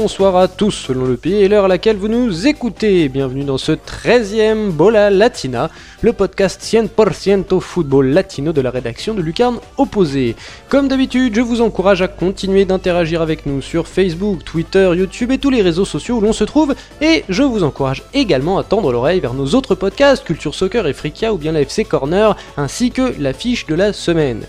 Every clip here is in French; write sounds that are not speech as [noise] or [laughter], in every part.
bonsoir à tous selon le pays et l'heure à laquelle vous nous écoutez. Bienvenue dans ce 13e Bola Latina, le podcast 100% football latino de la rédaction de Lucarne Opposé. Comme d'habitude, je vous encourage à continuer d'interagir avec nous sur Facebook, Twitter, YouTube et tous les réseaux sociaux où l'on se trouve. Et je vous encourage également à tendre l'oreille vers nos autres podcasts, Culture Soccer et Frikia ou bien la FC Corner, ainsi que l'affiche de la semaine.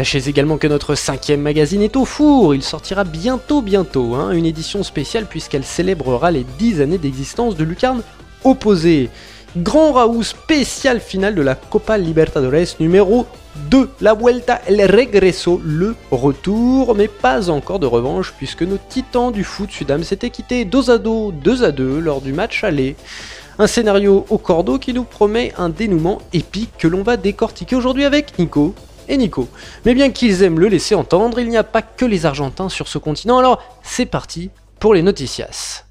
Sachez également que notre cinquième magazine est au four, il sortira bientôt bientôt, hein, une édition spéciale puisqu'elle célébrera les 10 années d'existence de Lucarne opposé. Grand Raoult spécial final de la Copa Libertadores numéro 2, la Vuelta El Regreso, le retour, mais pas encore de revanche puisque nos titans du foot Sudam s'étaient quittés 2 à 2, 2 à 2 lors du match aller. Un scénario au cordeau qui nous promet un dénouement épique que l'on va décortiquer aujourd'hui avec Nico et Nico. Mais bien qu'ils aiment le laisser entendre, il n'y a pas que les Argentins sur ce continent, alors c'est parti pour les noticias.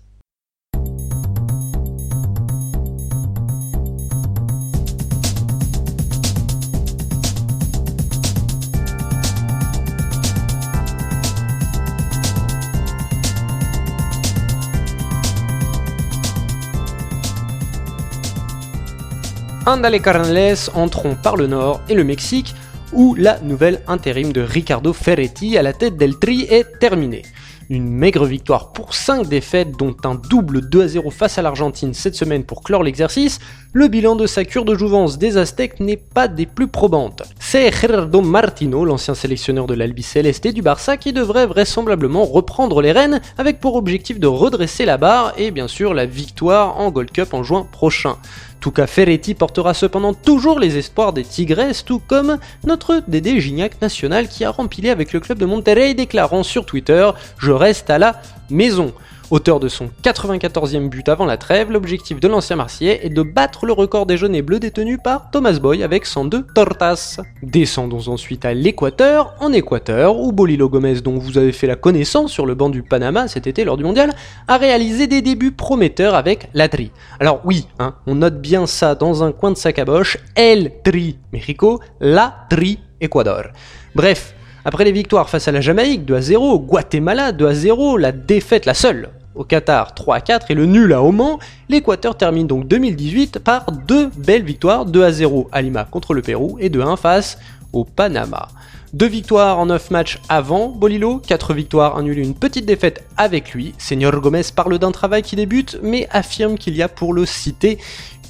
Andale Carnales entreront par le nord et le Mexique où la nouvelle intérim de Ricardo Ferretti à la tête del Tri est terminée. Une maigre victoire pour 5 défaites, dont un double 2 à 0 face à l'Argentine cette semaine pour clore l'exercice, le bilan de sa cure de jouvence des Aztèques n'est pas des plus probantes. C'est Gerardo Martino, l'ancien sélectionneur de l'Albi Céleste et du Barça, qui devrait vraisemblablement reprendre les rênes avec pour objectif de redresser la barre et bien sûr la victoire en Gold Cup en juin prochain. Tout cas, Ferretti portera cependant toujours les espoirs des Tigres, tout comme notre Dédé Gignac national qui a rempilé avec le club de Monterrey déclarant sur Twitter Je reste à la maison. Auteur de son 94e but avant la trêve, l'objectif de l'ancien Marseillais est de battre le record des jaunes et bleus détenu par Thomas Boy avec 102 tortas. Descendons ensuite à l'Équateur, en Équateur, où Bolilo Gomez, dont vous avez fait la connaissance sur le banc du Panama cet été lors du mondial, a réalisé des débuts prometteurs avec la Tri. Alors oui, hein, on note bien ça dans un coin de sa caboche, El Tri Mexico, la Tri Équateur. Bref, après les victoires face à la Jamaïque 2 à 0, Guatemala 2 à 0, la défaite, la seule au Qatar 3 à 4 et le nul à Oman, l'Équateur termine donc 2018 par deux belles victoires 2 à 0 à Lima contre le Pérou et 2 à 1 face au Panama. Deux victoires en 9 matchs avant Bolilo, 4 victoires, un nul et une petite défaite avec lui. Senior Gomez parle d'un travail qui débute, mais affirme qu'il y a pour le citer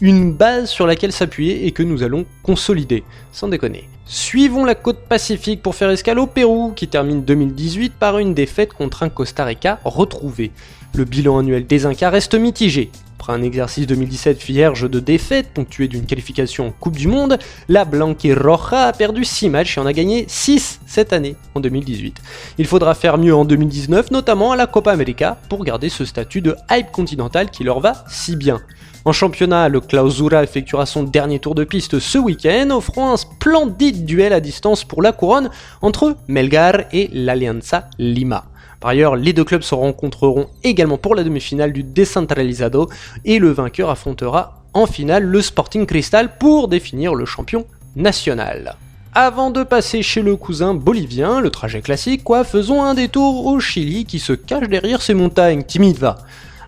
une base sur laquelle s'appuyer et que nous allons consolider, sans déconner. Suivons la côte pacifique pour faire escale au Pérou, qui termine 2018 par une défaite contre un Costa Rica retrouvé. Le bilan annuel des Incas reste mitigé. Après un exercice 2017 vierge de défaites, ponctué d'une qualification en Coupe du Monde, la Blanquirroja a perdu 6 matchs et en a gagné 6 cette année, en 2018. Il faudra faire mieux en 2019, notamment à la Copa América, pour garder ce statut de hype continental qui leur va si bien. En championnat, le Clausura effectuera son dernier tour de piste ce week-end, offrant un splendide duel à distance pour la couronne entre Melgar et l'Alianza Lima. Par ailleurs, les deux clubs se rencontreront également pour la demi-finale du Decentralizado et le vainqueur affrontera en finale le Sporting Cristal pour définir le champion national. Avant de passer chez le cousin bolivien, le trajet classique, quoi, faisons un détour au Chili qui se cache derrière ces montagnes, timide va.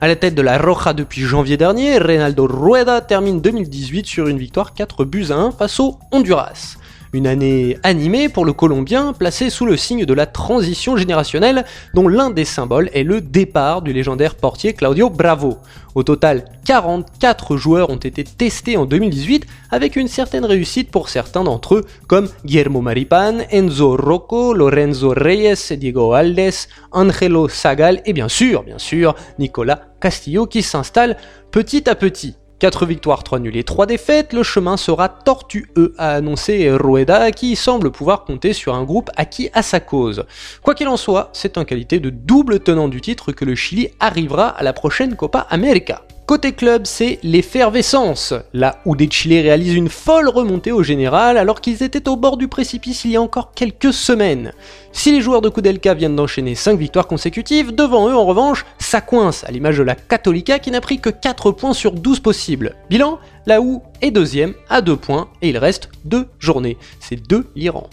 À la tête de la Roja depuis janvier dernier, Reynaldo Rueda termine 2018 sur une victoire 4 buts à 1 face au Honduras. Une année animée pour le Colombien, placé sous le signe de la transition générationnelle, dont l'un des symboles est le départ du légendaire portier Claudio Bravo. Au total, 44 joueurs ont été testés en 2018, avec une certaine réussite pour certains d'entre eux, comme Guillermo Maripan, Enzo Rocco, Lorenzo Reyes, Diego Aldes, Angelo Sagal et bien sûr, bien sûr, Nicolas Castillo qui s'installe petit à petit. 4 victoires, 3 nuls et 3 défaites, le chemin sera tortueux, a annoncé Rueda, qui semble pouvoir compter sur un groupe acquis à sa cause. Quoi qu'il en soit, c'est en qualité de double tenant du titre que le Chili arrivera à la prochaine Copa América. Côté club, c'est l'effervescence. Là où des Chile réalisent une folle remontée au général alors qu'ils étaient au bord du précipice il y a encore quelques semaines. Si les joueurs de Kudelka viennent d'enchaîner 5 victoires consécutives, devant eux en revanche, ça coince, à l'image de la Catholica qui n'a pris que 4 points sur 12 possibles. Bilan, là où est deuxième à 2 points et il reste 2 journées. C'est 2 l'Iran.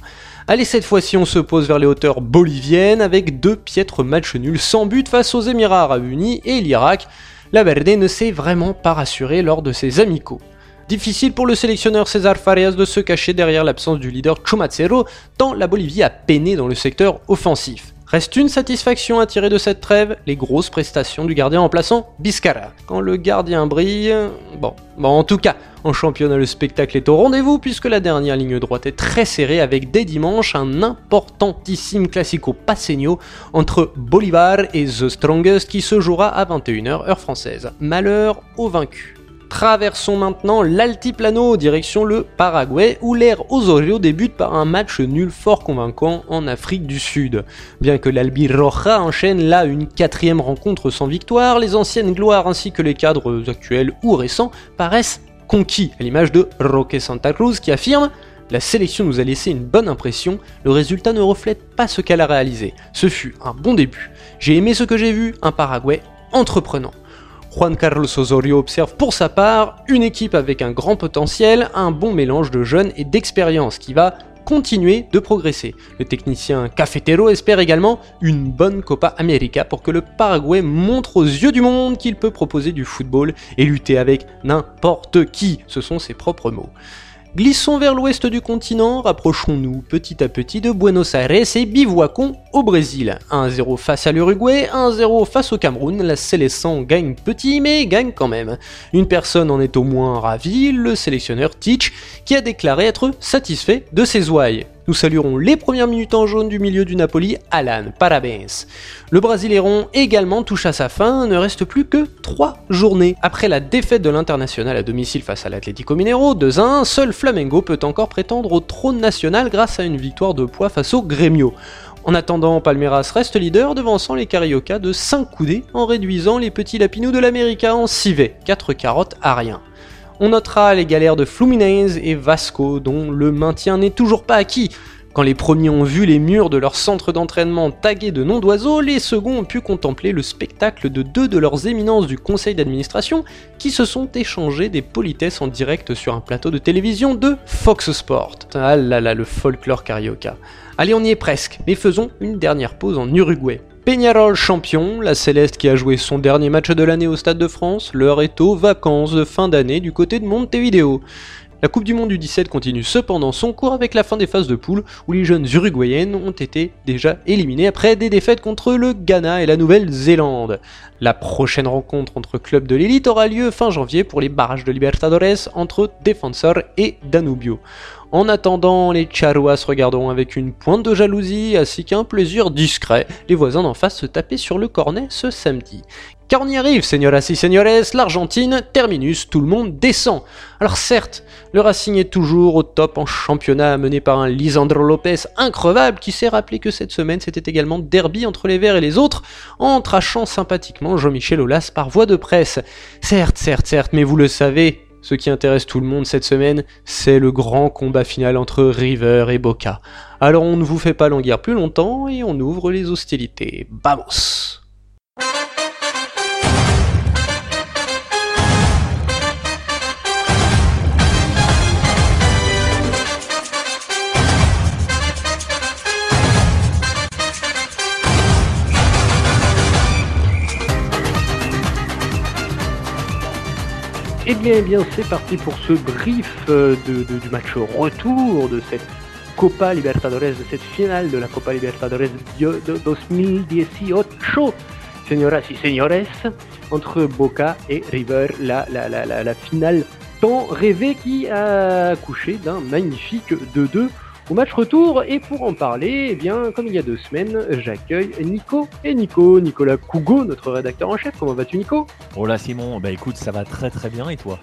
Allez, cette fois-ci, on se pose vers les hauteurs boliviennes avec deux piètres matchs nuls sans but face aux Émirats Arabes Unis et l'Irak la Verde ne s'est vraiment pas rassurée lors de ses amicaux. Difficile pour le sélectionneur César Farias de se cacher derrière l'absence du leader Chumacero, tant la Bolivie a peiné dans le secteur offensif. Reste une satisfaction à tirer de cette trêve, les grosses prestations du gardien remplaçant Biscara. Quand le gardien brille, bon, bon en tout cas, en championnat le spectacle est au rendez-vous puisque la dernière ligne droite est très serrée avec dès dimanche un importantissime classico paseño entre Bolivar et The Strongest qui se jouera à 21h heure française. Malheur aux vaincus. Traversons maintenant l'altiplano direction le Paraguay où l'ère Osorio débute par un match nul fort convaincant en Afrique du Sud. Bien que l'Albirroja enchaîne là une quatrième rencontre sans victoire, les anciennes gloires ainsi que les cadres actuels ou récents paraissent conquis, à l'image de Roque Santa Cruz qui affirme la sélection nous a laissé une bonne impression, le résultat ne reflète pas ce qu'elle a réalisé. Ce fut un bon début. J'ai aimé ce que j'ai vu, un Paraguay entreprenant. Juan Carlos Osorio observe pour sa part une équipe avec un grand potentiel, un bon mélange de jeunes et d'expérience qui va continuer de progresser. Le technicien Cafetero espère également une bonne Copa América pour que le Paraguay montre aux yeux du monde qu'il peut proposer du football et lutter avec n'importe qui. Ce sont ses propres mots. Glissons vers l'ouest du continent, rapprochons-nous petit à petit de Buenos Aires et bivouaquons au Brésil. 1-0 face à l'Uruguay, 1-0 face au Cameroun, la Célestin gagne petit mais gagne quand même. Une personne en est au moins ravie, le sélectionneur Teach, qui a déclaré être satisfait de ses ouailles. Nous saluerons les premières minutes en jaune du milieu du Napoli, Alan, parabéns. Le Brasileiron également touche à sa fin, ne reste plus que 3 journées. Après la défaite de l'international à domicile face à l'Atlético Mineiro, 2-1, seul Flamengo peut encore prétendre au trône national grâce à une victoire de poids face au Grêmio. En attendant, Palmeiras reste leader, devançant les Carioca de 5 coudées en réduisant les petits lapinous de l'América en 6 4 carottes à rien. On notera les galères de Fluminense et Vasco, dont le maintien n'est toujours pas acquis. Quand les premiers ont vu les murs de leur centre d'entraînement tagués de noms d'oiseaux, les seconds ont pu contempler le spectacle de deux de leurs éminences du conseil d'administration qui se sont échangés des politesses en direct sur un plateau de télévision de Fox Sport. Ah là là, le folklore carioca. Allez, on y est presque, mais faisons une dernière pause en Uruguay. Peñarol champion, la Céleste qui a joué son dernier match de l'année au Stade de France, l'heure est aux vacances de fin d'année du côté de Montevideo. La Coupe du Monde du 17 continue cependant son cours avec la fin des phases de poule où les jeunes uruguayennes ont été déjà éliminées après des défaites contre le Ghana et la Nouvelle-Zélande. La prochaine rencontre entre clubs de l'élite aura lieu fin janvier pour les barrages de Libertadores entre Defensor et Danubio. En attendant, les Charuas regarderont avec une pointe de jalousie ainsi qu'un plaisir discret les voisins d'en face se taper sur le cornet ce samedi. Car on y arrive, señoras y señores, l'Argentine, terminus, tout le monde descend. Alors certes, le Racing est toujours au top en championnat, mené par un Lisandro Lopez increvable qui s'est rappelé que cette semaine c'était également derby entre les Verts et les autres, en trachant sympathiquement Jean-Michel Aulas par voie de presse. Certes, certes, certes, mais vous le savez, ce qui intéresse tout le monde cette semaine, c'est le grand combat final entre River et Boca. Alors on ne vous fait pas languir plus longtemps et on ouvre les hostilités. Vamos bien, eh bien c'est parti pour ce brief euh, du match retour de cette Copa Libertadores, de cette finale de la Copa Libertadores de 2018. Señoras y señores, entre Boca et River, la, la finale tant rêvée qui a couché d'un magnifique 2-2 au match retour. Et pour en parler, eh bien, comme il y a deux semaines, j'accueille Nico et Nico, Nicolas Cougo, notre rédacteur en chef. Comment vas-tu, Nico? Hola Simon, bah écoute, ça va très très bien et toi?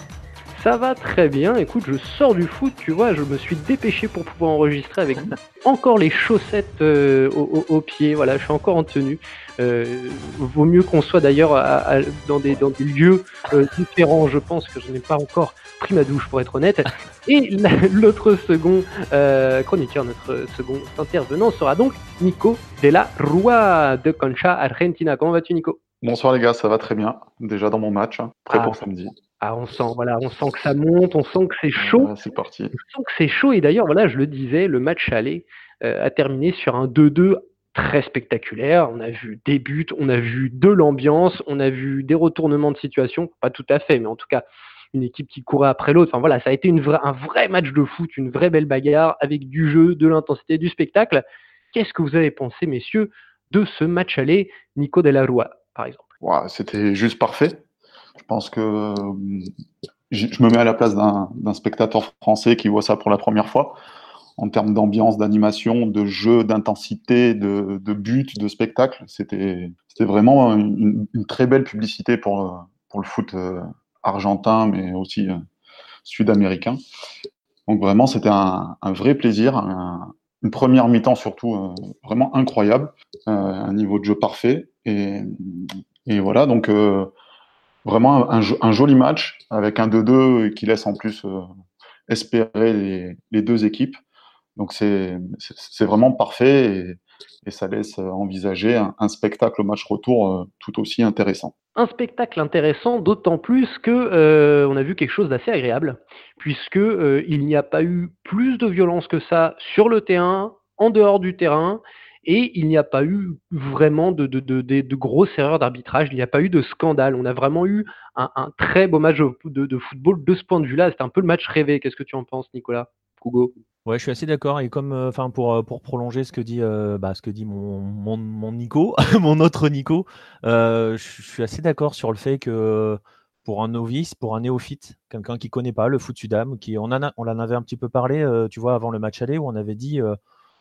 Ça va très bien. Écoute, je sors du foot, tu vois, je me suis dépêché pour pouvoir enregistrer avec encore les chaussettes euh, au, pied. Voilà, je suis encore en tenue. Euh, vaut mieux qu'on soit d'ailleurs dans des, dans des lieux euh, différents. Je pense que je n'ai pas encore pris ma douche pour être honnête. [laughs] Et l'autre second chroniqueur, notre second intervenant sera donc Nico de la Rua de Concha Argentina. Comment vas-tu, Nico? Bonsoir les gars, ça va très bien. Déjà dans mon match, hein. prêt pour ah. samedi. Ah, on sent, voilà, on sent que ça monte, on sent que c'est chaud. c'est parti. On sent que c'est chaud. Et d'ailleurs, voilà, je le disais, le match aller euh, a terminé sur un 2-2 très spectaculaire. On a vu des buts, on a vu de l'ambiance, on a vu des retournements de situation. Pas tout à fait, mais en tout cas, une équipe qui courait après l'autre. Enfin voilà, ça a été une un vrai match de foot, une vraie belle bagarre avec du jeu, de l'intensité, du spectacle. Qu'est-ce que vous avez pensé, messieurs, de ce match aller, Nico Rua, par exemple? C'était juste parfait. Je pense que euh, je me mets à la place d'un spectateur français qui voit ça pour la première fois, en termes d'ambiance, d'animation, de jeu, d'intensité, de, de, but, de spectacle. C'était vraiment une, très belle publicité pour, le foot euh, argentin, mais aussi euh, sud-américain. Donc vraiment, c'était un, vrai plaisir, une première mi-temps surtout vraiment incroyable, un niveau de jeu parfait. Et voilà, donc vraiment un, joli match avec un 2-2 qui laisse en plus euh, espérer les, deux équipes. Donc c'est vraiment parfait et, ça laisse envisager un, spectacle au match retour euh, tout aussi intéressant. Un spectacle intéressant, d'autant plus que euh, on a vu quelque chose d'assez agréable, puisque il n'y a pas eu plus de violence que ça sur le terrain, en dehors du terrain, et il n'y a pas eu vraiment de, de, de, grosses erreurs d'arbitrage, il n'y a pas eu de scandale. On a vraiment eu un, très beau match de, football de ce point de vue-là. C'était un peu le match rêvé. Qu'est-ce que tu en penses, Nicolas? Hugo? Ouais, je suis assez d'accord. Et comme, euh, enfin, pour, euh, pour prolonger ce que dit, euh, bah, ce que dit mon Nico, [laughs] mon autre Nico, je suis assez d'accord sur le fait que pour un novice, pour un néophyte, quelqu'un qui connaît pas le foot sudam, qui on en, on en avait un petit peu parlé, tu vois, avant le match aller, où on avait dit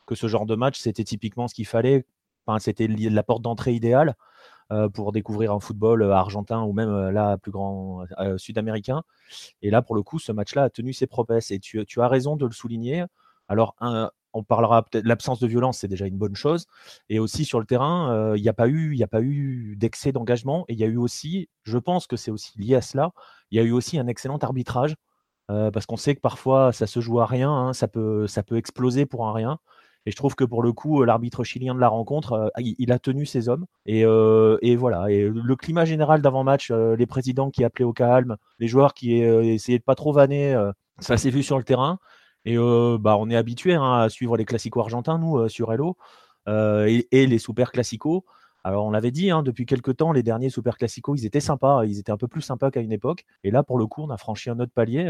que ce genre de match, c'était typiquement ce qu'il fallait. C'était la porte d'entrée idéale euh, pour découvrir un football euh, argentin ou même euh, là plus grand sud-américain. Et là, pour le coup, ce match-là a tenu ses promesses. Et tu, as raison de le souligner. Alors, on parlera peut-être l'absence de violence, c'est déjà une bonne chose. Et aussi sur le terrain, il n'y a pas eu, eu d'excès d'engagement. Et il y a eu aussi, je pense que c'est aussi lié à cela, il y a eu aussi un excellent arbitrage. parce qu'on sait que parfois ça se joue à rien, hein, ça, peut, ça peut exploser pour un rien. Et je trouve que pour le coup, euh, l'arbitre chilien de la rencontre, euh, il, a tenu ses hommes. Euh, et, voilà. Et le climat général d'avant-match, les présidents qui appelaient au calme, les joueurs qui essayaient de pas trop vanner, ça s'est vu sur le terrain. Et bah, on est habitué hein, à suivre les classicos argentins, nous, sur Hello, et, les super classicos. Alors on l'avait dit, hein, depuis quelques temps, les derniers Super Classico, ils étaient sympas, ils étaient un peu plus sympas qu'à une époque. Et là, pour le coup, on a franchi un autre palier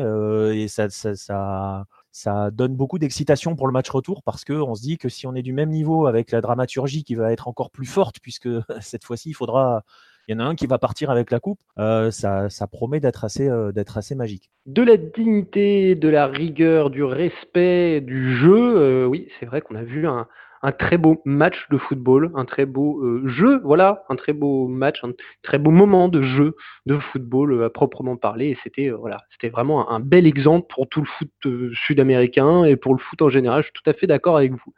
et ça, ça, ça, ça donne beaucoup d'excitation pour le match retour parce qu'on se dit que si on est du même niveau avec la dramaturgie qui va être encore plus forte, puisque [laughs] cette fois-ci, il faudra. Il y en a un qui va partir avec la coupe. Euh, ça, ça, promet d'être assez, euh, assez magique. De la dignité, de la rigueur, du respect, du jeu. Euh, oui, c'est vrai qu'on a vu un, un très beau match de football, un très beau euh, jeu, voilà, un très beau match, un très beau moment de jeu de football euh, à proprement parler. Et c'était euh, voilà, c'était vraiment un, bel exemple pour tout le foot sud-américain et pour le foot en général. Je suis tout à fait d'accord avec vous.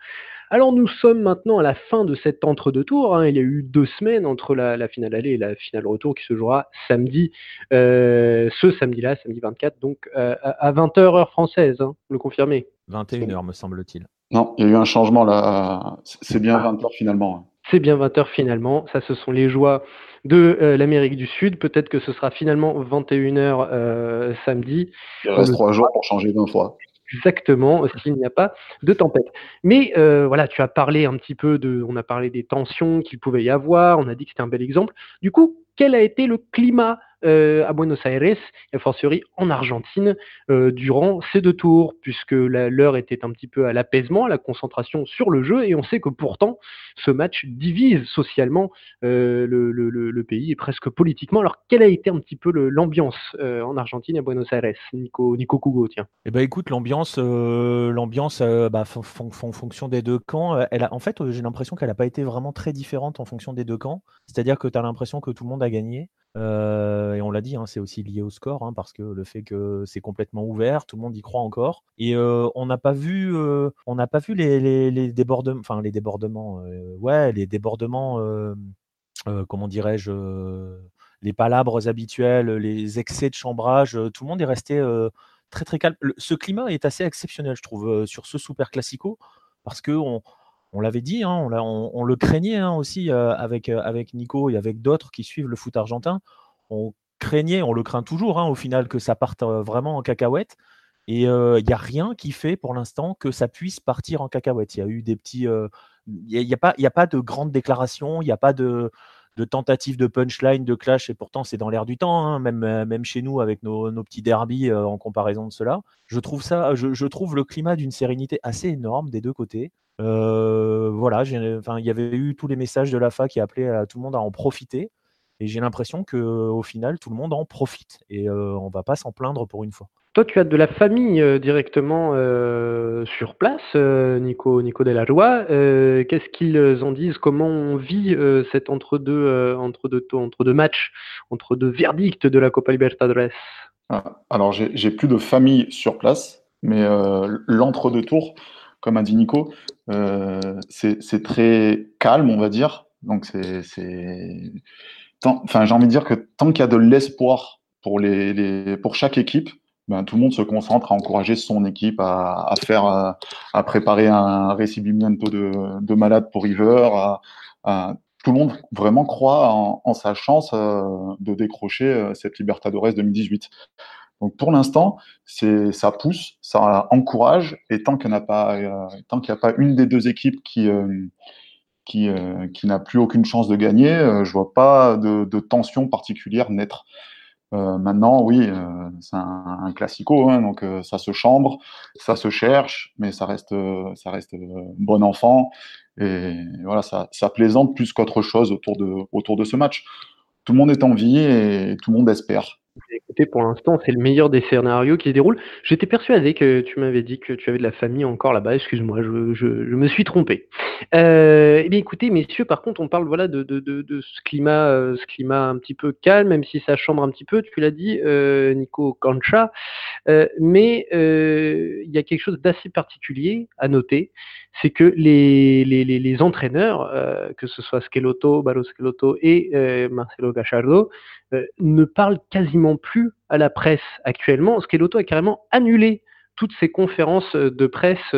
Alors nous sommes maintenant à la fin de cet entre-deux tours. Hein. Il y a eu deux semaines entre la, finale aller et la finale retour qui se jouera samedi, ce samedi-là, samedi 24, donc à 20h heure française, hein, le confirmez? 21h me semble-t-il. Non, il y a eu un changement là. C'est bien 20h finalement. C'est bien 20h finalement. Ça, ce sont les joies de euh, l'Amérique du Sud. Peut-être que ce sera finalement 21h euh, samedi. Il reste trois jours pour changer d'un fois. Exactement, s'il n'y a pas de tempête. Mais euh, voilà, tu as parlé un petit peu de, on a parlé des tensions qu'il pouvait y avoir, on a dit que c'était un bel exemple. Du coup, quel a été le climat euh, à Buenos Aires, et a fortiori en Argentine, euh, durant ces deux tours, puisque l'heure était un petit peu à l'apaisement, à la concentration sur le jeu, et on sait que pourtant, ce match divise socialement euh, le, pays et presque politiquement. Alors, quelle a été un petit peu l'ambiance en Argentine, à Buenos Aires? Nico, Nico Kugo, tiens. Eh ben, écoute, l'ambiance, l'ambiance bah, en fonction des deux camps, elle a, en fait, j'ai l'impression qu'elle n'a pas été vraiment très différente en fonction des deux camps. C'est-à-dire que tu as l'impression que tout le monde a gagné. Euh, et on l'a dit, hein, c'est aussi lié au score, hein, parce que le fait que c'est complètement ouvert, tout le monde y croit encore. Et euh, on n'a pas vu, euh, on n'a pas vu les, débordements, enfin les débordements, ouais, les débordements, comment dirais-je, les palabres habituels, les excès de chambrage. tout le monde est resté très très calme. ce climat est assez exceptionnel, je trouve, sur ce Super Classico, parce que on, on l'avait dit, hein, on, le craignait hein, aussi euh, avec, euh, avec Nico et avec d'autres qui suivent le foot argentin. On craignait, on le craint toujours hein, au final que ça parte euh, vraiment en cacahuète. Et il n'y a rien qui fait pour l'instant que ça puisse partir en cacahuète. Il y a eu des petits. Il n'y a, pas, de grandes déclarations, il n'y a pas de, de tentatives de punchline, de clash, et pourtant c'est dans l'air du temps, même, même chez nous avec nos, petits derbies en comparaison de cela. Je trouve, ça, je trouve le climat d'une sérénité assez énorme des deux côtés. Euh, voilà, il y avait eu tous les messages de la FA qui appelaient à tout le monde à en profiter. Et j'ai l'impression qu'au final, tout le monde en profite. Et euh, on va pas s'en plaindre pour une fois. Toi, tu as de la famille euh, directement sur place, Nico, Nico Delajoie. Qu'est-ce qu'ils en disent? Comment on vit cet entre-deux entre deux, entre deux matchs, entre deux verdicts de la Copa Libertadores? Ah, Alors, j'ai plus de famille sur place, mais l'entre-deux tours, comme a dit Nico, euh, c'est très calme, on va dire. Donc, c'est. Enfin, j'ai envie de dire que tant qu'il y a de l'espoir pour, les, pour chaque équipe, ben, tout le monde se concentre à encourager son équipe à, faire, à, préparer un récibimiento de, de malade pour River. tout le monde vraiment croit en, sa chance euh, de décrocher euh, cette Libertadores 2018. Donc pour l'instant, ça pousse, ça encourage, et tant qu'il n'y a pas, euh, a pas une des deux équipes qui euh, euh, n'a plus aucune chance de gagner, je vois pas de, tension particulière naître. maintenant, oui, c'est un, un, classico, hein, donc ça se chambre, ça se cherche, mais ça reste, bon enfant, et voilà, ça, plaisante plus qu'autre chose autour de ce match. Tout le monde est en vie et tout le monde espère. Écoutez, pour l'instant, c'est le meilleur des scénarios qui se déroulent. J'étais persuadé que tu m'avais dit que tu avais de la famille encore là-bas. Excuse-moi, je, me suis trompé. Euh, eh bien, écoutez, messieurs, par contre, on parle voilà de, ce climat, euh, ce climat un petit peu calme, même si ça chambre un petit peu. Tu l'as dit, euh, Nico Cancha. Mais il y a quelque chose d'assez particulier à noter, c'est que les, entraîneurs, que ce soit Schelotto, Barro Schelotto et Marcelo Gachardo, ne parlent quasiment plus à la presse actuellement. Schelotto a carrément annulé toutes ces conférences de presse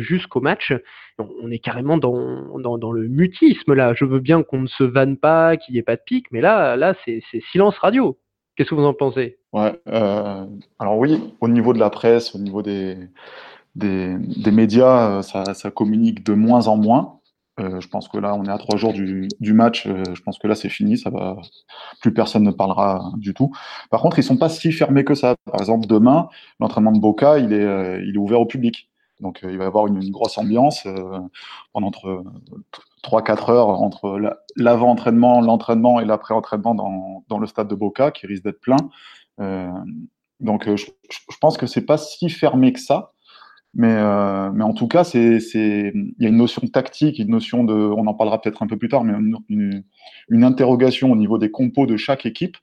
jusqu'au match. On est carrément dans, dans, le mutisme là. Je veux bien qu'on ne se vanne pas, qu'il n'y ait pas de pic, mais là, là c'est silence radio. Qu'est-ce que vous en pensez? Euh, alors oui, au niveau de la presse, au niveau des, des, médias, ça, communique de moins en moins. Euh, je pense que là, on est à trois jours du, match. Euh, je pense que là, c'est fini. Ça va, plus personne ne parlera du tout. Par contre, ils sont pas si fermés que ça. Par exemple, demain, l'entraînement de Boca, il est, euh, il est ouvert au public. Donc, il va y avoir une, une grosse ambiance pendant 3-4 heures entre l'avant-entraînement, l'entraînement et l'après-entraînement dans, dans, le stade de Boca, qui risque d'être plein. donc, je, je, pense que c'est pas si fermé que ça. Mais, euh, mais en tout cas, c'est, il y a une notion tactique, une notion de, on en parlera peut-être un peu plus tard, mais une, une, interrogation au niveau des compos de chaque équipe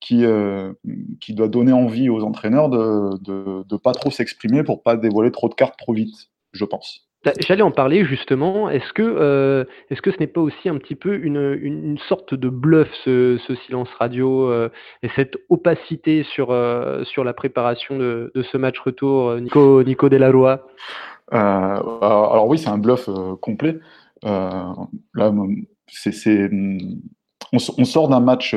qui, euh, qui doit donner envie aux entraîneurs de, de pas trop s'exprimer pour pas dévoiler trop de cartes trop vite, je pense. Bah, j'allais en parler justement. Est-ce que, euh, est-ce que ce n'est pas aussi un petit peu une, une, sorte de bluff ce, ce silence radio euh, et cette opacité sur, euh, sur la préparation de, de, ce match retour, Nico, Nico Delarroa Alors oui, c'est un bluff complet. là, c'est, on, sort d'un match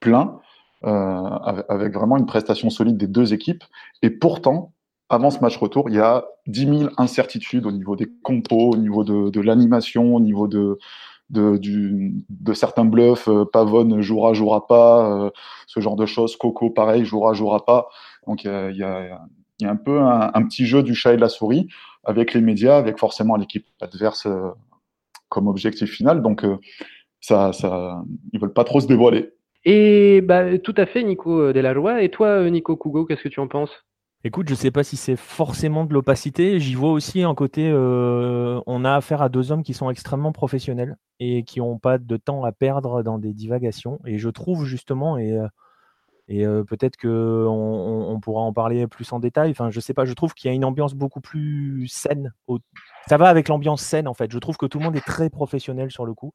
plein avec vraiment une prestation solide des deux équipes et pourtant avant ce match retour, il y a 10 000 incertitudes au niveau des compos, au niveau de, l'animation, au niveau de, certains bluffs. Euh, Pavone jouera, jouera pas, euh, ce genre de choses. Coco, pareil, jouera, jouera pas. Donc il y a, un peu un, petit jeu du chat et de la souris avec les médias, avec forcément l'équipe adverse euh, comme objectif final. Donc euh, ça, ça, ils veulent pas trop se dévoiler. Et bah, tout à fait, Nico Delajoie. Et toi, Nico Kugo, qu'est-ce que tu en penses? Écoute, je ne sais pas si c'est forcément de l'opacité. J'y vois aussi un côté, euh, on a affaire à deux hommes qui sont extrêmement professionnels et qui n'ont pas de temps à perdre dans des divagations. Et je trouve justement, et, euh, euh, peut-être qu'on on, pourra en parler plus en détail, enfin je sais pas, je trouve qu'il y a une ambiance beaucoup plus saine. Ça va avec l'ambiance saine en fait. Je trouve que tout le monde est très professionnel sur le coup.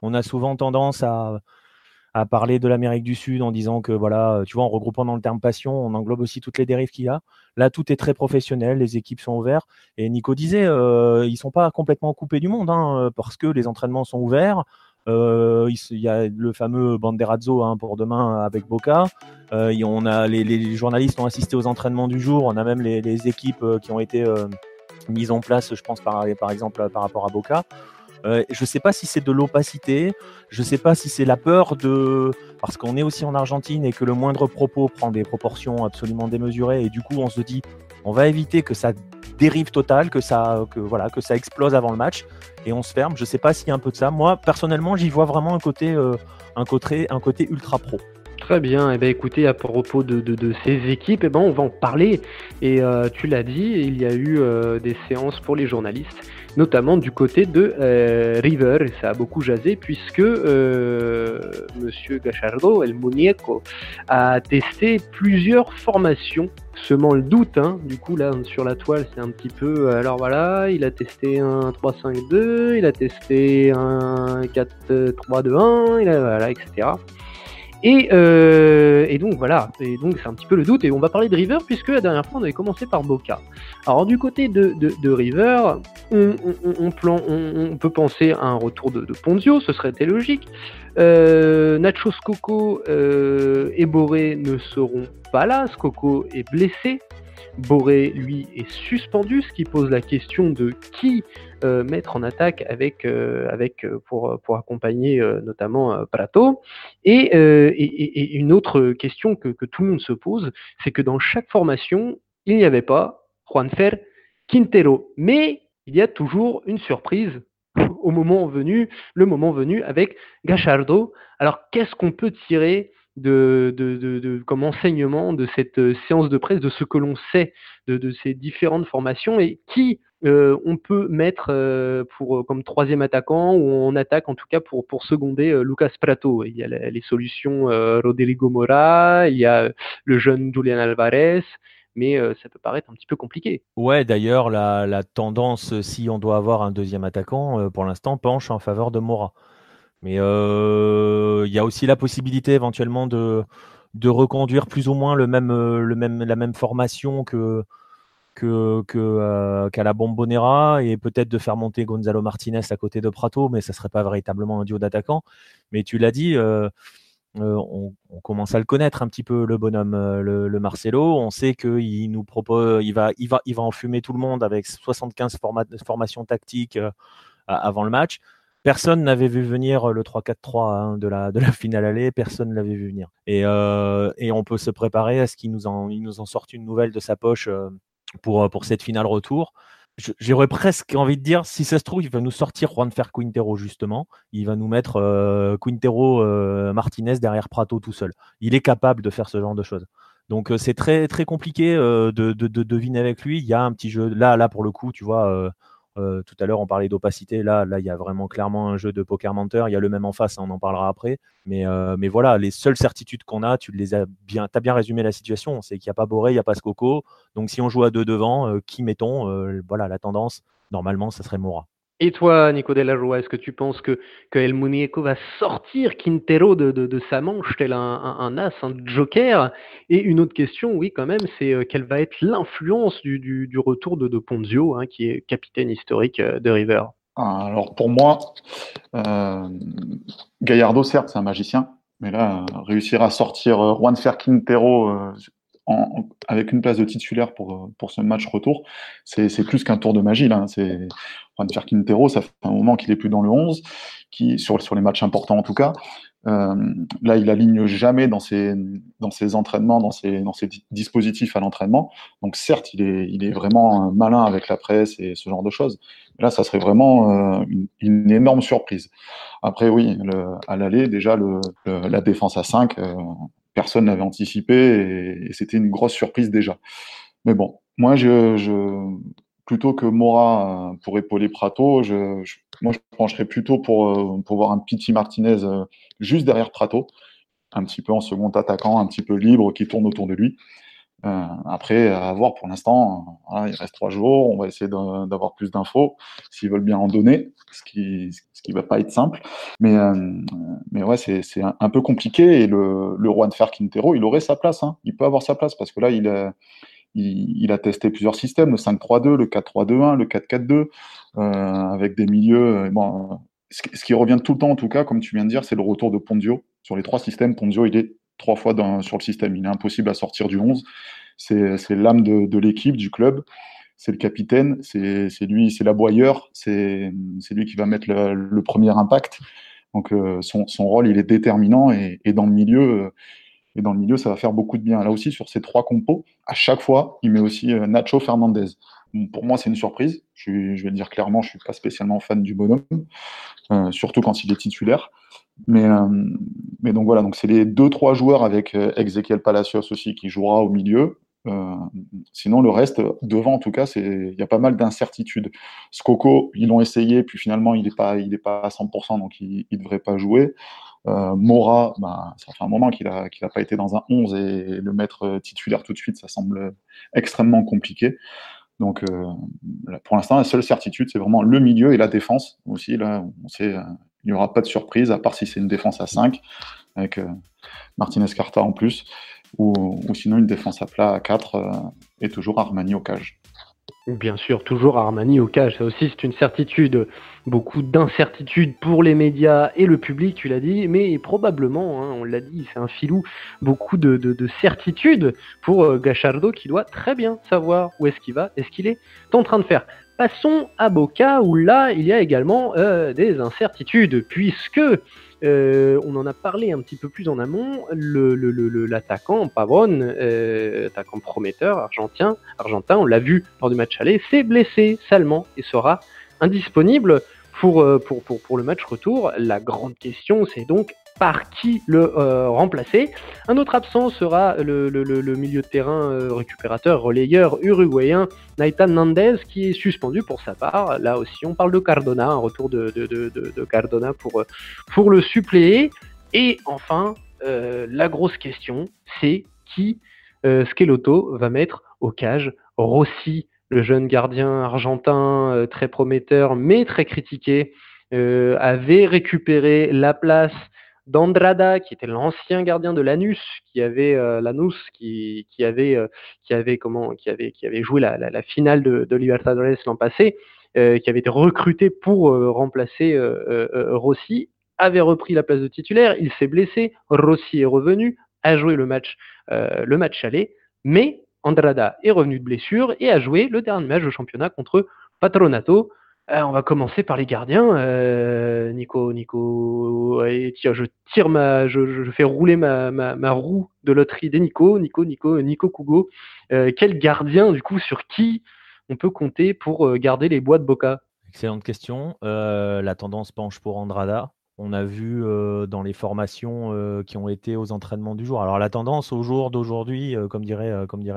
On a souvent tendance à à parler de l'Amérique du Sud en disant que voilà, tu vois, en regroupant dans le terme passion, on englobe aussi toutes les dérives qu'il y a. Là, tout est très professionnel, les équipes sont ouvertes. Et Nico disait, euh, ils sont pas complètement coupés du monde hein, parce que les entraînements sont ouverts. Euh, il y a le fameux Banderazzo hein, pour demain avec Boca. Euh, on a les, journalistes ont assisté aux entraînements du jour. On a même les, équipes euh, qui ont été euh, mises en place, je pense par exemple par rapport à Boca. Euh, je ne sais pas si c'est de l'opacité, je ne sais pas si c'est la peur de... Parce qu'on est aussi en Argentine et que le moindre propos prend des proportions absolument démesurées et du coup on se dit on va éviter que ça dérive total, que ça, voilà, que ça explose avant le match et on se ferme. Je ne sais pas s'il y a un peu de ça. Moi personnellement j'y vois vraiment un côté, euh, ultra pro. Très bien, eh ben écoutez, à propos de, de, ces équipes, eh ben on va en parler. Et euh, tu l'as dit, il y a eu des séances pour les journalistes notamment du côté de euh, River, et ça a beaucoup jasé, puisque euh, Monsieur Gachardo, El Muñeco, a testé plusieurs formations, semant le doute, hein. du coup là sur la toile c'est un petit peu, alors voilà, il a testé un 3-5-2, il a testé un 4-3-2-1, il a, voilà, etc. Euh, et, donc voilà, et donc c'est un petit peu le doute. Et on va parler de River puisque la dernière fois on avait commencé par Boca. Alors du côté de, River, on, peut penser à un retour de, Ponzio, ce serait logique. Euh, Nacho Scocco euh, et Boré ne seront pas là. Scocco est blessé. Boré, lui, est suspendu, ce qui pose la question de qui mettre en attaque avec, euh, avec euh, pour, pour accompagner notamment Prato. Et, une autre question que, tout le monde se pose, c'est que dans chaque formation, il n'y avait pas Juanfer Quintero. Mais il y a toujours une surprise [laughs] au moment venu, le moment venu avec Gachardo. Alors qu'est-ce qu'on peut tirer de, de, comme enseignement de cette euh, séance de presse, de ce que l'on sait de, ces différentes formations et qui euh, on peut mettre euh, pour, comme troisième attaquant ou en attaque en tout cas pour, pour seconder Lucas Prato. Il y a les, solutions Rodrigo Mora, il y a le jeune Julian Alvarez, mais ça peut paraître un petit peu compliqué. Ouais, d'ailleurs, la, la, tendance, si on doit avoir un deuxième attaquant, pour l'instant, penche en faveur de Mora. Mais euh, il y a aussi la possibilité éventuellement de, de reconduire plus ou moins le même, euh, le même, la même formation que, que, euh, qu'à la Bombonera et peut-être de faire monter Gonzalo Martinez à côté de Prato, mais ça serait pas véritablement un duo d'attaquants. Mais tu l'as dit, on, commence à le connaître un petit peu le bonhomme, le, Marcelo. On sait qu'il nous propose, il va, il va, il va enfumer tout le monde avec 75 formations tactiques avant le match. Personne n'avait vu venir le 3-4-3 hein, de, la, de la finale aller, personne ne l'avait vu venir. Et, euh, et, on peut se préparer à ce qu'il nous, en, nous en sorte une nouvelle de sa poche euh, pour, pour cette finale retour. J'aurais presque envie de dire, si ça se trouve, il va nous sortir Juan Fer Quintero, justement. Il va nous mettre euh, Quintero Martinez derrière Prato tout seul. Il est capable de faire ce genre de choses. Donc c'est très très compliqué de, deviner avec lui. Il y a un petit jeu là là pour le coup, tu vois, euh, tout à l'heure, on parlait d'opacité. Là, là, il y a vraiment clairement un jeu de poker menteur. Il y a le même en face, hein, on en parlera après. Mais, euh, mais voilà, les seules certitudes qu'on a, tu les as bien, as bien résumé la situation. C'est qu'il n'y a pas Boré, il n'y a pas Skoko. Donc, si on joue à deux devant, euh, qui mettons Voilà, la tendance, normalement, ça serait Mora. Et toi, Nico de la Rua, est-ce que tu penses que, que El Muñeco va sortir Quintero de, de, sa manche tel un, un, as, un joker? Et une autre question, oui, quand même, c'est euh, quelle va être l'influence du, du, retour de, de Ponzio, hein, qui est capitaine historique euh, de River? Ah, Alors pour moi, euh, Gallardo, certes, c'est un magicien, mais là, réussir à sortir Juan Fer Quintero avec une place de titulaire pour, pour ce match retour, c'est plus qu'un tour de magie. Là. C'est Juan Quintero, ça fait un moment qu'il est plus dans le 11, qui, sur, sur les matchs importants en tout cas. Euh, là, il aligne jamais dans ses, dans ses entraînements, dans ses, dans ses dispositifs à l'entraînement. Donc, certes, il est, il est vraiment malin avec la presse et ce genre de choses. Là, ça serait vraiment euh, une, énorme surprise. Après, oui, le, à l'aller, déjà, le, la défense à 5, personne n'avait anticipé et, c'était une grosse surprise déjà. Mais bon, moi, je, plutôt que Mora euh, pour épauler Prato, je, moi, je pencherais plutôt pour, euh, pour voir un Piti Martinez juste derrière Prato, un petit peu en second attaquant, un petit peu libre, qui tourne autour de lui. Euh, après, à voir pour l'instant, il reste trois jours, on va essayer d'avoir plus d'infos, s'ils veulent bien en donner, ce qui ce qui va pas être simple. Mais, euh, mais ouais, c'est un, peu compliqué, et le, le Juan Fer Quintero, il aurait sa place, hein. il peut avoir sa place, parce que là, il a, il, a testé plusieurs systèmes, le 5-3-2, le 4-3-2-1, le 4-4-2, euh, avec des milieux... Bon, ce, qui revient tout le temps, en tout cas, comme tu viens de dire, c'est le retour de Pondio. Sur les trois systèmes, Pondio, il est trois fois dans, sur le système. Il est impossible à sortir du 11. C'est l'âme de, de l'équipe, du club. C'est le capitaine, c'est lui, c'est l'aboyeur, c'est lui qui va mettre le, le premier impact. Donc euh, son, son, rôle, il est déterminant et, et, dans le milieu, euh, et dans le milieu, ça va faire beaucoup de bien. Là aussi, sur ces trois compos, à chaque fois, il met aussi euh, Nacho Fernandez. pour moi, c'est une surprise. Je, je, vais le dire clairement, je suis pas spécialement fan du bonhomme, surtout quand il est titulaire. Mais, euh, mais donc voilà, donc c'est les deux trois joueurs avec euh, Ezequiel Palacios aussi qui jouera au milieu. Euh, sinon, le reste, devant en tout cas, il y a pas mal d'incertitudes. Skoko, ils l'ont essayé, puis finalement, il n'est pas, pas à 100%, donc il ne devrait pas jouer. Mora, bah, ça fait un moment qu'il n'a pas été dans un 11 et le mettre titulaire tout de suite, ça semble extrêmement compliqué. Donc, pour l'instant, la seule certitude, c'est vraiment le milieu et la défense aussi. Là, on sait, il n'y aura pas de surprise, à part si c'est une défense à 5, avec euh, Martinez Carta en plus, ou, sinon une défense à plat à 4, euh, et toujours Armani au cage. Bien sûr, toujours Armani au cage. Ça aussi, c'est une certitude. Beaucoup d'incertitudes pour les médias et le public, tu l'as dit, mais probablement, hein, on l'a dit, c'est un filou, beaucoup de, certitudes pour euh, Gachardo qui doit très bien savoir où est-ce qu'il va et ce qu'il est en train de faire. Passons à Boca, où là, il y a également euh, des incertitudes, puisque euh, on en a parlé un petit peu plus en amont, l'attaquant le, Pavon, euh, attaquant prometteur argentin, argentin, on l'a vu lors du match aller, s'est blessé salement et sera indisponible pour le match retour. La grande question, c'est donc par qui le euh, remplacer. Un autre absent sera le, milieu de terrain euh, récupérateur, relayeur uruguayen Naitan Nandez qui est suspendu pour sa part. Là aussi, on parle de Cardona, un retour de, Cardona pour, euh, pour le suppléer. Et enfin, la grosse question, c'est qui Skeloto va mettre au cage Rossi, le jeune gardien argentin très prometteur mais très critiqué, avait récupéré la place d'Andrada, qui était l'ancien gardien de Lanus, qui avait euh, Lanus, qui, avait, euh, qui avait comment, qui avait, qui avait joué la, finale de, de Libertadores l'an passé, euh, qui avait été recruté pour remplacer Rossi, avait repris la place de titulaire. Il s'est blessé. Rossi est revenu, a joué le match, le match aller, mais Andrada est revenu de blessure et a joué le dernier match de championnat contre Patronato. Euh, on va commencer par les gardiens. Euh, Nico, Nico, je tire ma, je, fais rouler ma, roue de loterie des Nico, Nico, Nico, Nico Kugo. Euh, quel gardien, du coup, sur qui on peut compter pour garder les bois de Boca? Excellente question. la tendance penche pour Andrada. On a vu dans les formations qui ont été aux entraînements du jour. Alors la tendance au jour d'aujourd'hui, comme dirait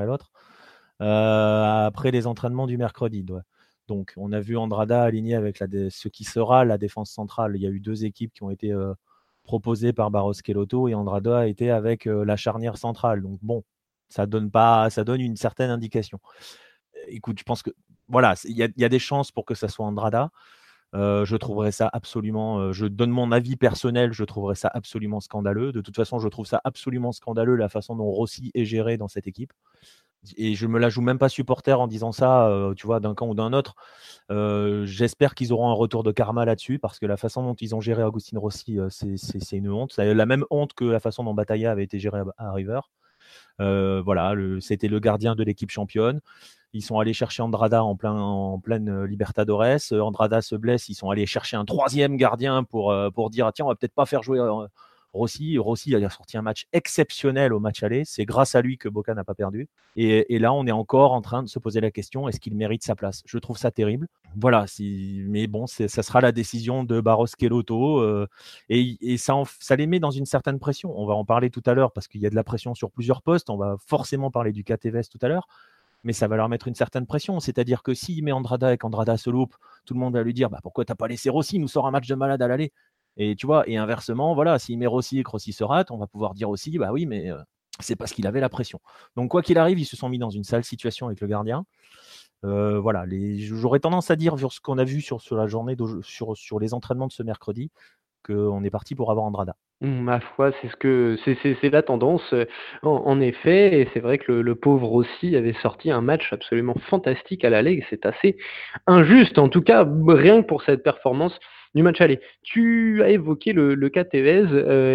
l'autre, après les entraînements du mercredi. Donc, on a vu Andrada aligné avec ce qui sera la défense centrale. Il y a eu deux équipes qui ont été euh, proposées par Barros Kelotto et Andrada a été avec euh, la charnière centrale. Donc, bon, ça donne pas, ça donne une certaine indication. Écoute, je pense que voilà, il y, a des chances pour que ça soit Andrada. Euh, je trouverais ça absolument, je donne mon avis personnel, je trouverais ça absolument scandaleux. De toute façon, je trouve ça absolument scandaleux la façon dont Rossi est géré dans cette équipe et je me la joue même pas supporter en disant ça, euh, tu vois, d'un camp ou d'un autre. Euh, j'espère qu'ils auront un retour de karma là-dessus, parce que la façon dont ils ont géré Agustin Rossi, euh, c'est une honte. C'est la même honte que la façon dont Bataya avait été géré à, River. voilà, c'était le gardien de l'équipe championne. Ils sont allés chercher Andrada en, plein, en pleine Libertadores. Andrada se blesse. Ils sont allés chercher un troisième gardien pour, pour dire ah, tiens, on va peut-être pas faire jouer Rossi. A sorti un match exceptionnel au match aller. C'est grâce à lui que Boca n'a pas perdu. Et, là, on est encore en train de se poser la question est-ce qu'il mérite sa place? Je trouve ça terrible. Voilà, mais bon, ça sera la décision de Barros Kelotto. Euh, et, ça, ça les met dans une certaine pression. On va en parler tout à l'heure parce qu'il y a de la pression sur plusieurs postes. On va forcément parler du KTVS tout à l'heure. mais ça va leur mettre une certaine pression. C'est-à-dire que s'il met Andrada et qu'Andrada se loupe, tout le monde va lui dire bah, pourquoi t'as pas laissé Rossi nous sort un match de malade à l'aller? Et inversement, voilà, s'il met Rossi et que se rate, on va pouvoir dire aussi bah oui, mais c'est parce qu'il avait la pression. Donc quoi qu'il arrive, ils se sont mis dans une sale situation avec le gardien. voilà, j'aurais tendance à dire sur ce qu'on a vu sur, la journée, sur, les entraînements de ce mercredi, qu'on est parti pour avoir Andrada. Ma foi, c'est ce que c'est la tendance, en effet et c'est vrai que le pauvre Rossi avait sorti un match absolument fantastique à l'aller c'est assez injuste, en tout cas, rien que pour cette performance du match. Tu as évoqué le le cas Tevez,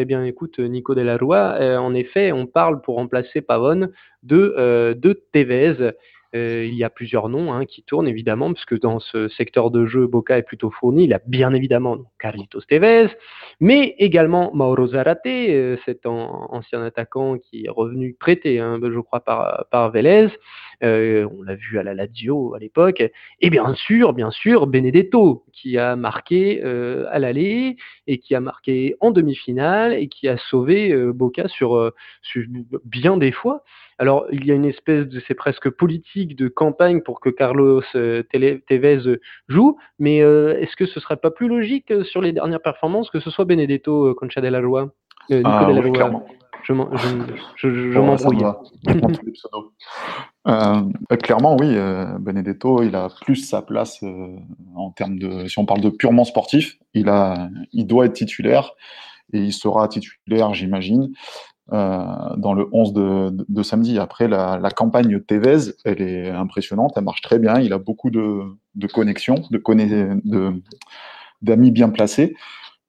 eh bien écoute, Nico Delarue, en effet, on parle pour remplacer Pavone de, de Tevez. Euh, il y a plusieurs noms hein, qui tournent évidemment, puisque dans ce secteur de jeu, Boca est plutôt fourni. Il a bien évidemment Carlitos Tevez, mais également Mauro Zarate, euh, cet ancien attaquant qui est revenu prêté, hein, je crois, par, par Vélez. Euh, on l'a vu à la Lazio à l'époque. Et bien sûr, bien sûr, Benedetto, qui a marqué à l'aller et qui a marqué en demi-finale et qui a sauvé Boca sur, sur bien des fois. Alors, il y a une espèce de, c'est presque politique de campagne pour que Carlos euh, Tevez joue, mais euh, est-ce que ce serait pas plus logique euh, sur les dernières performances que ce soit Benedetto Concha de la Loi ah, oui, clairement. Je m'embrouille. clairement, oui, Benedetto, il a plus sa place en termes de, si on parle de purement sportif, il a, il doit être titulaire et il sera titulaire, j'imagine. Euh, dans le 11 de, samedi. Après, la, campagne Tevez, elle est impressionnante, elle marche très bien. Il a beaucoup de, de connexions, d'amis bien placés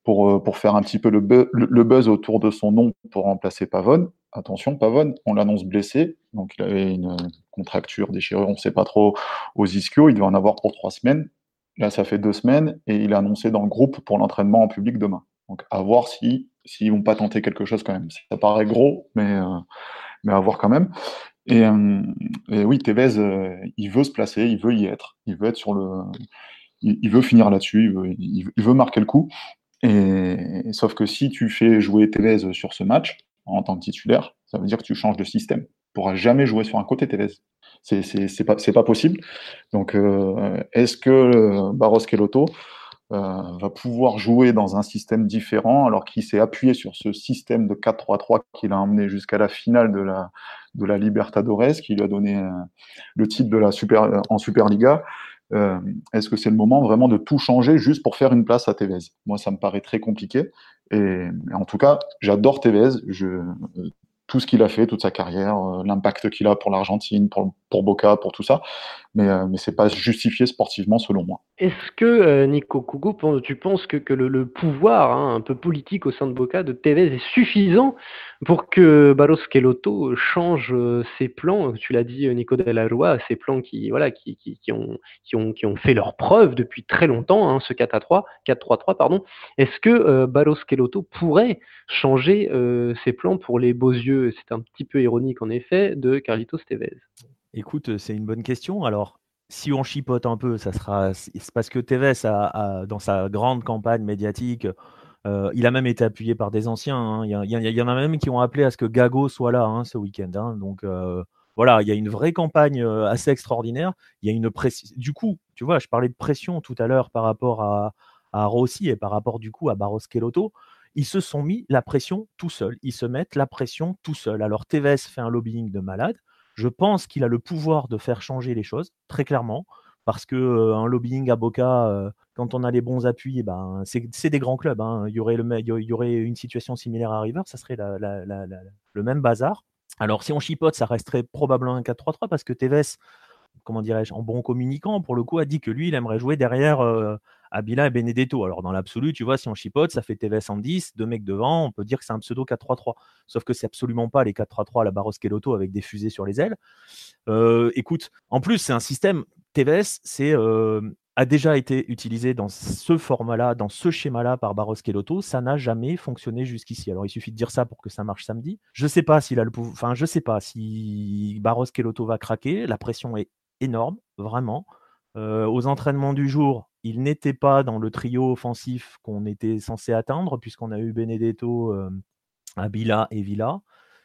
pour, euh, pour faire un petit peu le, buzz, autour de son nom pour remplacer Pavone. Attention, Pavone, on l'annonce blessé, donc il avait une contracture, déchirure, on ne sait pas trop aux ischios, il doit en avoir pour trois semaines. Là, ça fait deux semaines et il est annoncé dans le groupe pour l'entraînement en public demain. Donc, à voir si s'ils vont pas tenter quelque chose quand même. Ça paraît gros, mais, euh, mais à voir quand même. Et, euh, oui, Tevez, euh, il veut se placer, il veut y être, il veut être sur le, il, veut finir là-dessus, il veut, marquer le coup. Et, sauf que si tu fais jouer Tevez sur ce match en tant que titulaire, ça veut dire que tu changes de système. Tu pourras jamais jouer sur un côté Tevez. C'est pas, pas possible. Donc, est-ce que Barros Kelotto euh, va pouvoir jouer dans un système différent alors qu'il s'est appuyé sur ce système de 4-3-3 qui l'a emmené jusqu'à la finale de la, de la Libertadores, qui lui a donné euh, le titre de la super, en Superliga. Euh, Est-ce que c'est le moment vraiment de tout changer juste pour faire une place à Tevez? Moi, ça me paraît très compliqué. Et, en tout cas, j'adore Tevez. Tout ce qu'il a fait, toute sa carrière, euh, l'impact qu'il a pour l'Argentine, pour, pour, Boca, pour tout ça. Mais, euh, mais c'est pas justifié sportivement selon moi. Est-ce que, euh, Nico Kougou, tu penses que, le, pouvoir hein, un peu politique au sein de Boca de Tevez est suffisant pour que Barros Kelotto change ses plans? Tu l'as dit, Nico de la Rua, ses plans qui, voilà, qui, ont, fait leur preuve depuis très longtemps, hein, ce 4 à 3, 4-3-3, pardon. Est-ce que Barros Kelotto pourrait changer ses plans pour les beaux yeux? C'est un petit peu ironique en effet, de Carlitos Tevez Écoute, c'est une bonne question. Alors, si on chipote un peu, ça sera, c'est parce que Tevez, a, dans sa grande campagne médiatique, euh, il a même été appuyé par des anciens. Hein. Il, y en a même qui ont appelé à ce que Gago soit là hein, ce week-end. Hein. Donc euh, voilà, il y a une vraie campagne euh, assez extraordinaire. Il y a une pression. Du coup, tu vois, je parlais de pression tout à l'heure par rapport à, à, Rossi et par rapport du coup à Barros Kelotto ils se sont mis la pression tout seuls. Ils se mettent la pression tout seuls. Alors Tevez fait un lobbying de malade. Je pense qu'il a le pouvoir de faire changer les choses, très clairement, parce que un lobbying à Boca, quand on a les bons appuis, eh ben, c'est des grands clubs. Hein. Il, y aurait le, il y aurait une situation similaire à River, ça serait le même bazar. Alors si on chipote, ça resterait probablement un 4-3-3 parce que Tevez, comment dirais-je, en bon communicant, pour le coup, a dit que lui, il aimerait jouer derrière Abila et Benedetto. Alors, dans l'absolu, tu vois, si on chipote, ça fait TV 110, deux mecs devant, on peut dire que c'est un pseudo 4-3-3. Sauf que c'est absolument pas les 4-3-3 à la Barros Kelotto avec des fusées sur les ailes. Écoute, en plus, c'est un système, TVS, c'est. A déjà été utilisé dans ce format-là, dans ce schéma-là par Barros Kelotto, ça n'a jamais fonctionné jusqu'ici. Alors il suffit de dire ça pour que ça marche samedi. Je sais pas s'il a le enfin je sais pas si Barros Kelotto va craquer, la pression est énorme, vraiment. Aux entraînements du jour, il n'était pas dans le trio offensif qu'on était censé atteindre, puisqu'on a eu Benedetto, Abila et Villa,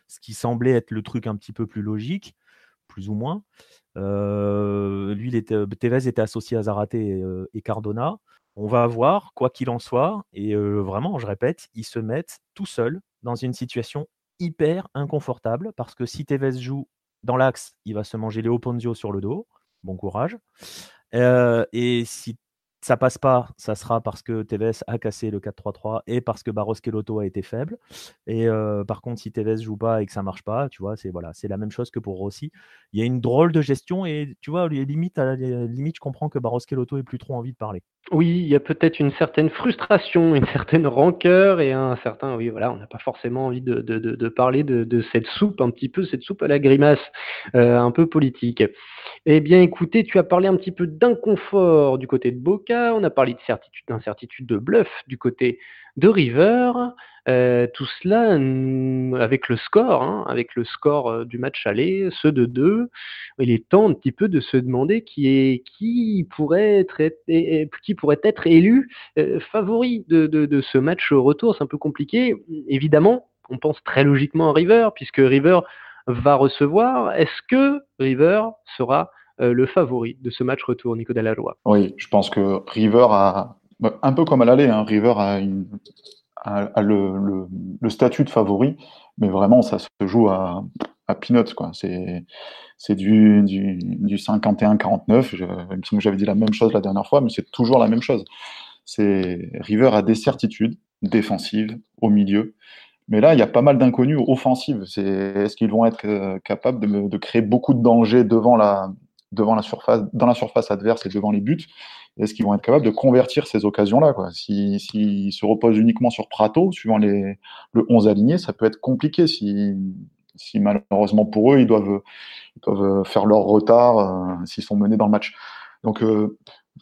ce qui semblait être le truc un petit peu plus logique, plus ou moins. lui, était, Tevez était associé à Zarate et, Cardona. On va voir, quoi qu'il en soit, et vraiment, je répète, ils se mettent tout seuls dans une situation hyper inconfortable parce que si Tevez joue dans l'axe, il va se manger Léo Ponzio sur le dos. Bon courage. et si ça passe pas, ça sera parce que Tevez a cassé le 4-3-3 et parce que Barros Kelotto a été faible. Et par contre, si Tevez joue pas et que ça marche pas, tu vois, c'est voilà, c'est la même chose que pour Rossi. Il y a une drôle de gestion et tu vois, limite, limite, je comprends que Barros Kelotto ait plus trop envie de parler. Oui, il y a peut-être une certaine frustration, une certaine rancœur et un certain, oui, voilà, on n'a pas forcément envie de, de, de, parler de, cette soupe, un petit peu, cette soupe à la grimace, un peu politique. Eh bien, écoutez, tu as parlé un petit peu d'inconfort du côté de Boca, on a parlé de certitude, d'incertitude, de bluff du côté de River. Euh, tout cela avec le score, hein, avec le score euh, du match aller, ce de 2. Il est temps un petit peu de se demander qui, pourrait, être, élu euh, favori de, de, ce match retour. C'est un peu compliqué. Évidemment, on pense très logiquement à River, puisque River va recevoir. Est-ce que River sera le favori de ce match retour, Nico Dalla Oui, je pense que River a, un peu comme à l'aller, hein, River a le, statut de favori, mais vraiment, ça se joue à, à peanuts. Quoi. C'est, c'est du, du, du 51-49. Je, j'avais dit la même chose la dernière fois, mais c'est toujours la même chose. C'est, River a des certitudes défensives au milieu. Mais là, il y a pas mal d'inconnus offensives. Est-ce qu'ils vont être euh, capables de, créer beaucoup de dangers devant la, devant la surface, dans la surface adverse et devant les buts est-ce qu'ils vont être capables de convertir ces occasions-là S'ils si, se reposent uniquement sur Prato, suivant les, le 11 aligné, ça peut être compliqué si, si malheureusement pour eux, ils doivent, ils doivent faire leur retard euh, s'ils sont menés dans le match. Donc, euh,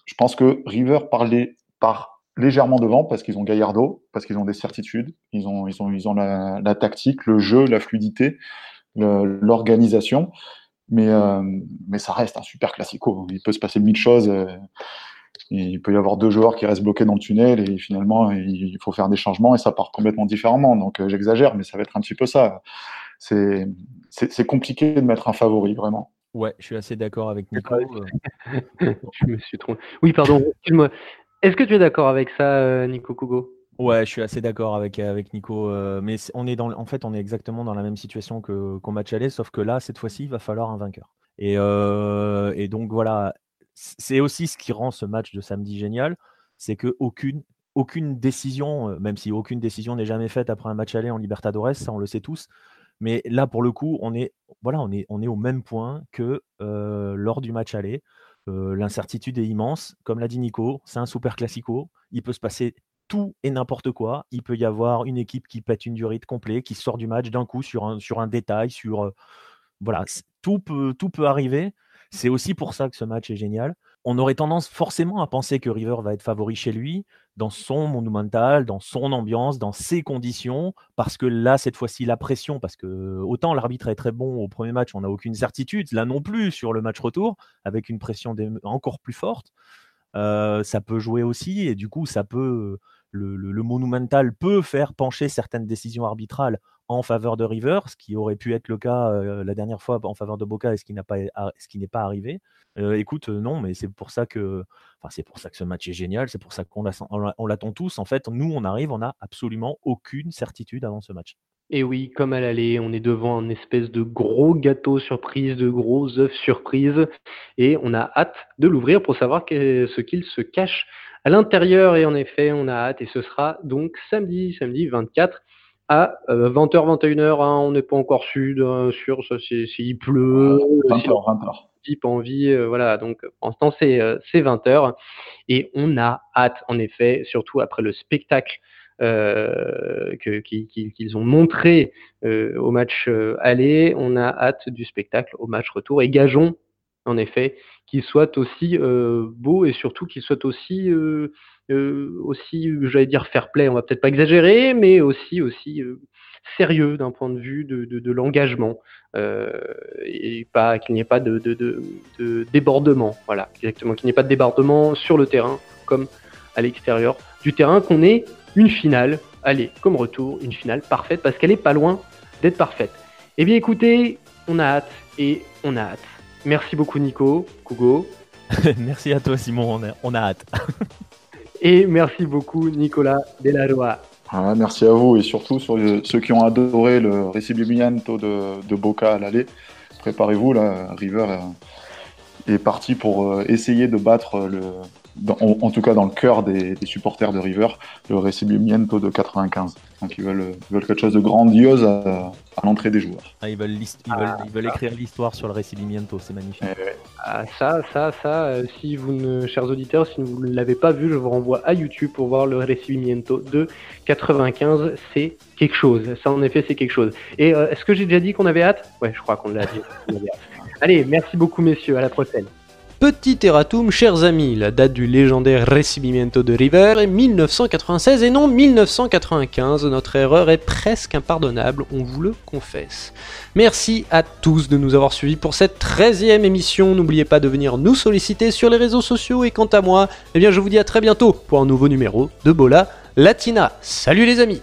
je pense que River parlait part légèrement devant parce qu'ils ont Gallardo, parce qu'ils ont des certitudes, ils ont, ils ont, ils ont la, la tactique, le jeu, la fluidité, l'organisation. Mais, euh, mais ça reste un super classico. Il peut se passer mille choses il peut y avoir deux joueurs qui restent bloqués dans le tunnel et finalement il faut faire des changements et ça part complètement différemment. Donc euh, j'exagère, mais ça va être un petit peu ça. C'est compliqué de mettre un favori, vraiment. Ouais, je suis assez d'accord avec Nico. [laughs] je me suis trompé. Oui, pardon, excuse-moi. Est-ce que tu es d'accord avec ça, euh, Nico Kugo Ouais, je suis assez d'accord avec, avec Nico. Euh, mais on est dans, en fait, on est exactement dans la même situation qu'au match aller, sauf que là, cette fois-ci, il va falloir un vainqueur. Et, et donc voilà, c'est aussi ce qui rend ce match de samedi génial, c'est que aucune, aucune décision, euh, même si aucune décision n'est jamais faite après un match aller en Libertadores, ça on le sait tous, mais là pour le coup, on est, voilà, on est, on est au même point que euh, lors du match aller. Euh, l'incertitude est immense, comme l'a dit Nico, c'est un super classico, il peut se passer tout et n'importe quoi. Il peut y avoir une équipe qui pète une durite complète, qui sort du match d'un coup sur un, sur un détail, sur voilà, tout peut, tout peut arriver. C'est aussi pour ça que ce match est génial. On aurait tendance forcément à penser que River va être favori chez lui, dans son monumental, dans son ambiance, dans ses conditions, parce que là, cette fois-ci, la pression, parce que autant l'arbitre est très bon au premier match, on n'a aucune certitude, là non plus sur le match retour, avec une pression encore plus forte. Euh, ça peut jouer aussi, et du coup, ça peut le, Monumental peut faire pencher certaines décisions arbitrales en faveur de River, ce qui aurait pu être le cas euh, la dernière fois en faveur de Boca et ce qui n'est pas arrivé. Euh, écoute, euh, non, mais c'est pour ça que, c'est pour ça que ce match est génial, c'est pour ça qu'on on l'attend tous. En fait, nous, on arrive, on n'a absolument aucune certitude avant ce match. Et oui, comme à l'aller, on est devant un espèce de gros gâteau surprise, de gros œufs surprise, et on a hâte de l'ouvrir pour savoir ce qu'il se cache à l'intérieur. Et en effet, on a hâte, et ce sera donc samedi, samedi 24 à 20h, 21h. Hein, on n'est pas encore sûr, sur ça, s'il pleut. 20h, 20h. Pas envie, euh, voilà. Donc, en ce temps, c'est 20h. Et on a hâte, en effet, surtout après le spectacle euh, qu'ils ont montré euh, au match aller. On a hâte du spectacle au match retour. Et gageons, en effet, qu'il soit aussi beau et surtout qu'il soit aussi euh, aussi, j'allais dire fair play, on va peut-être pas exagérer, mais aussi aussi euh, sérieux d'un point de vue de, l'engagement euh, et pas qu'il n'y ait pas de, de, débordement, voilà, exactement, qu'il n'y ait pas de débordement sur le terrain comme à l'extérieur du terrain, qu'on ait une finale, allez, comme retour, une finale parfaite parce qu'elle est pas loin d'être parfaite. Eh bien, écoutez, on a hâte et on a hâte Merci beaucoup Nico, Kugo. [laughs] merci à toi Simon, on a, on a hâte. [laughs] et merci beaucoup Nicolas Delarroa. Ah, merci à vous et surtout sur ceux qui ont adoré le Recibimiento de, de Boca à l'aller. Préparez-vous, là, River est parti pour euh, essayer de battre le, en, tout cas dans le cœur des, supporters de River, le Recibimiento de 95. Donc ils veulent, quelque chose de grandiose à, l'entrée des joueurs. Ah, ils, veulent ils, veulent, écrire l'histoire sur le Recibimiento, c'est magnifique. Eh ah, ça, ça, ça, euh, si vous ne, chers auditeurs, si vous ne l'avez pas vu, je vous renvoie à YouTube pour voir le Recibimiento de 95. C'est quelque chose. Ça, en effet, c'est quelque chose. Et euh, est-ce que j'ai déjà dit qu'on avait hâte? Ouais, je crois qu'on l'a dit. [laughs] Allez, merci beaucoup, messieurs. À la prochaine. Petit erratum, chers amis, la date du légendaire Recibimiento de River est 1996 et non 1995. Notre erreur est presque impardonnable, on vous le confesse. Merci à tous de nous avoir suivis pour cette 13e émission. N'oubliez pas de venir nous solliciter sur les réseaux sociaux et quant à moi, eh bien je vous dis à très bientôt pour un nouveau numéro de Bola Latina. Salut les amis